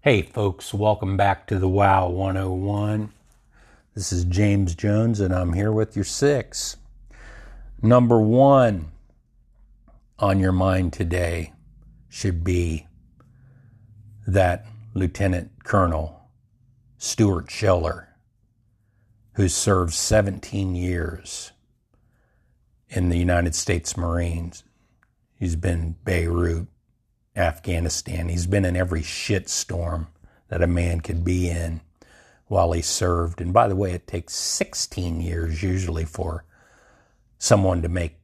Hey, folks, welcome back to the WOW 101. This is James Jones, and I'm here with your six. Number one on your mind today should be that Lieutenant Colonel Stuart Scheller, who served 17 years in the United States Marines. He's been Beirut, Afghanistan. He's been in every shit storm that a man could be in while he served. And by the way, it takes 16 years usually for someone to make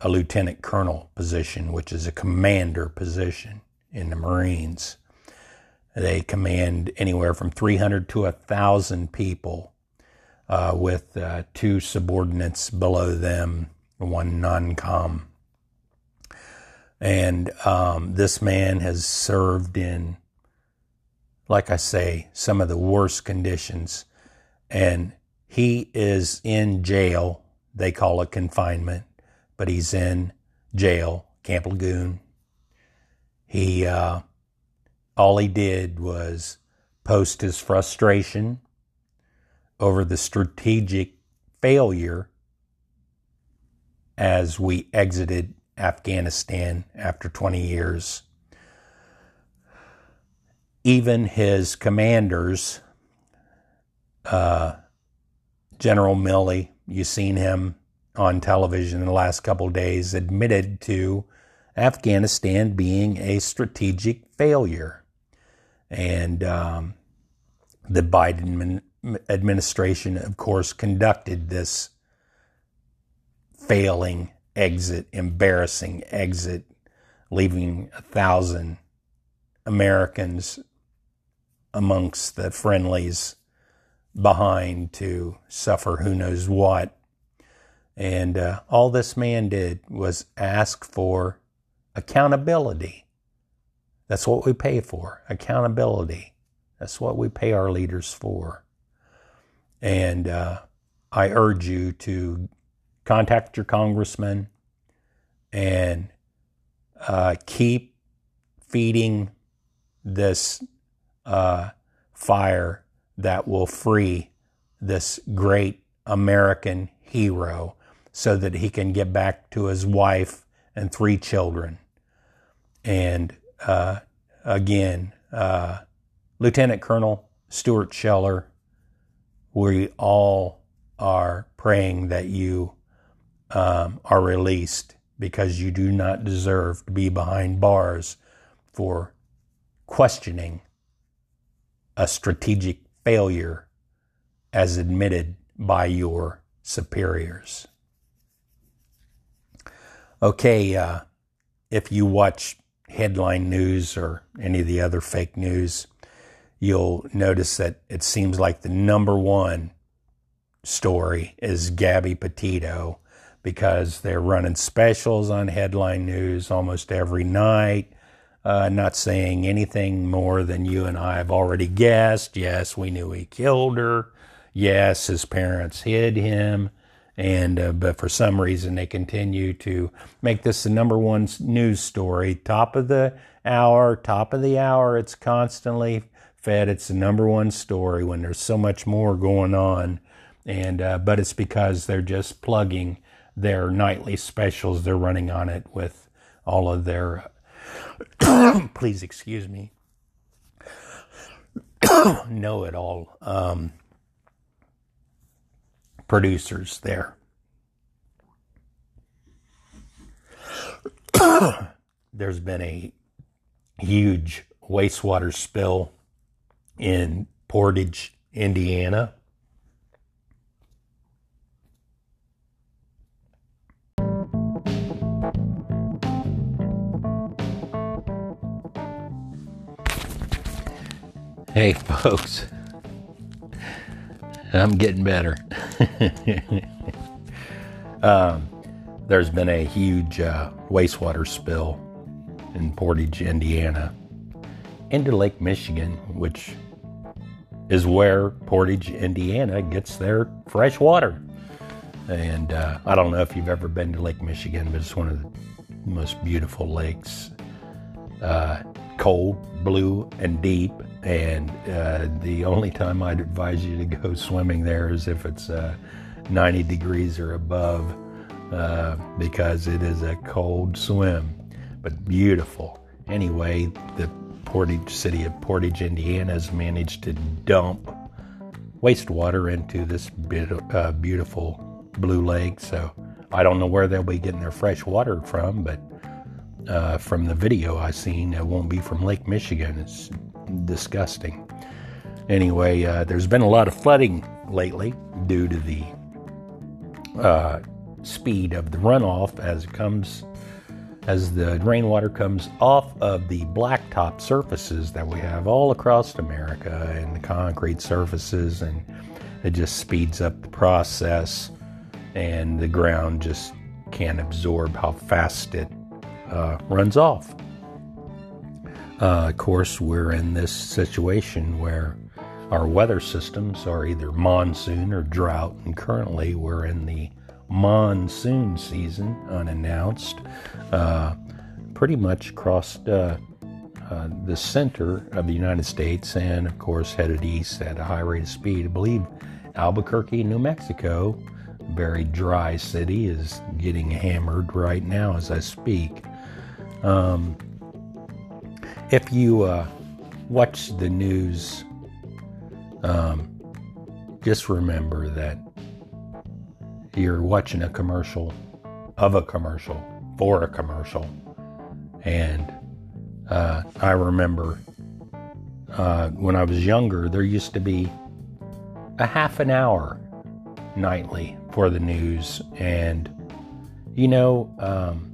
a lieutenant colonel position, which is a commander position in the Marines. They command anywhere from 300 to 1,000 people uh, with uh, two subordinates below them, one non com and um, this man has served in, like I say, some of the worst conditions. And he is in jail. They call it confinement, but he's in jail, Camp Lejeune. He, uh, all he did was post his frustration over the strategic failure as we exited Afghanistan after 20 years. Even his commanders, uh, General Milley, you've seen him on television in the last couple days, admitted to Afghanistan being a strategic failure. And um, the Biden administration, of course, conducted this failing exit, embarrassing exit, leaving a thousand Americans amongst the friendlies behind to suffer who knows what. And uh, all this man did was ask for accountability. That's what we pay for accountability. That's what we pay our leaders for. And uh, I urge you to contact your congressman and uh, keep feeding this uh, fire that will free this great American hero so that he can get back to his wife and three children. And uh, again, uh, Lieutenant Colonel Stuart Scheller, we all are praying that you um, are released because you do not deserve to be behind bars for questioning a strategic failure as admitted by your superiors. Okay, uh, if you watch headline news or any of the other fake news, you'll notice that it seems like the number one story is Gabby Petito because they're running specials on headline news almost every night. Uh, not saying anything more than you and I have already guessed. Yes, we knew he killed her. Yes, his parents hid him. And, uh, but for some reason, they continue to make this the number one news story. Top of the hour, top of the hour. It's constantly fed. It's the number one story when there's so much more going on. And, uh, but it's because they're just plugging their nightly specials. They're running on it with all of their please excuse me know it all um, producers there. There's been a huge wastewater spill in Portage, Indiana Hey, folks. I'm getting better. um, there's been a huge uh, wastewater spill in Portage, Indiana, into Lake Michigan, which is where Portage, Indiana gets their fresh water. And uh, I don't know if you've ever been to Lake Michigan, but it's one of the most beautiful lakes uh, cold, blue, and deep. And uh, the only time I'd advise you to go swimming there is if it's uh, 90 degrees or above, uh, because it is a cold swim, but beautiful. Anyway, the Portage city of Portage, Indiana, has managed to dump wastewater into this bit, uh, beautiful blue lake. So I don't know where they'll be getting their fresh water from, but uh, from the video I seen, it won't be from Lake Michigan. It's disgusting. Anyway, uh, there's been a lot of flooding lately due to the uh, speed of the runoff as it comes, as the rainwater comes off of the blacktop surfaces that we have all across America and the concrete surfaces, and it just speeds up the process, and the ground just can't absorb how fast it uh, runs off. Uh, of course, we're in this situation where our weather systems are either monsoon or drought, and currently we're in the monsoon season unannounced, uh, pretty much across uh, uh, the center of the United States, and of course headed east at a high rate of speed. I believe Albuquerque, New Mexico, very dry city, is getting hammered right now as I speak. Um, if you uh, watch the news, um, just remember that you're watching a commercial of a commercial for a commercial. And uh, I remember uh, when I was younger, there used to be a half an hour nightly for the news. And, you know, um,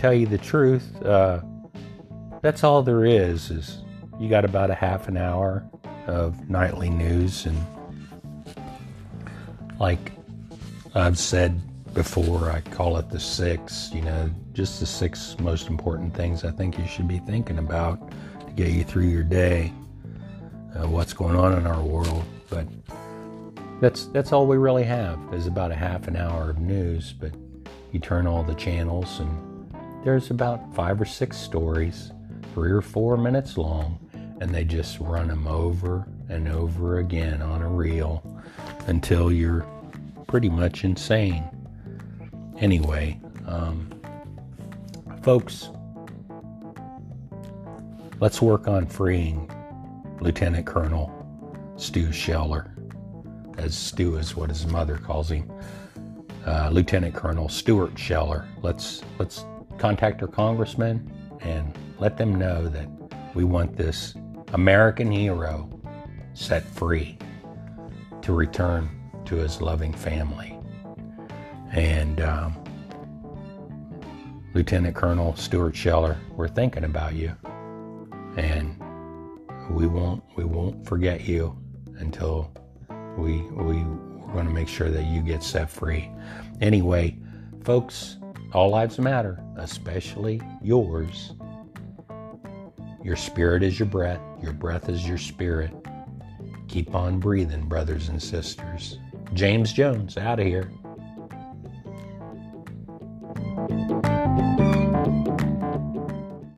tell you the truth, uh, that's all there is. Is you got about a half an hour of nightly news, and like I've said before, I call it the six. You know, just the six most important things I think you should be thinking about to get you through your day. Uh, what's going on in our world, but that's that's all we really have is about a half an hour of news. But you turn all the channels and there's about five or six stories, three or four minutes long, and they just run them over and over again on a reel until you're pretty much insane. Anyway, um, folks, let's work on freeing Lieutenant Colonel Stu Scheller, as Stu is what his mother calls him. Uh, Lieutenant Colonel Stuart Scheller. Let's let's contact our congressman and let them know that we want this American hero set free to return to his loving family. And um, Lieutenant Colonel Stuart Scheller, we're thinking about you, and we won't we won't forget you until we we we're going to make sure that you get set free. Anyway, folks, all lives matter, especially yours. Your spirit is your breath, your breath is your spirit. Keep on breathing, brothers and sisters. James Jones, out of here.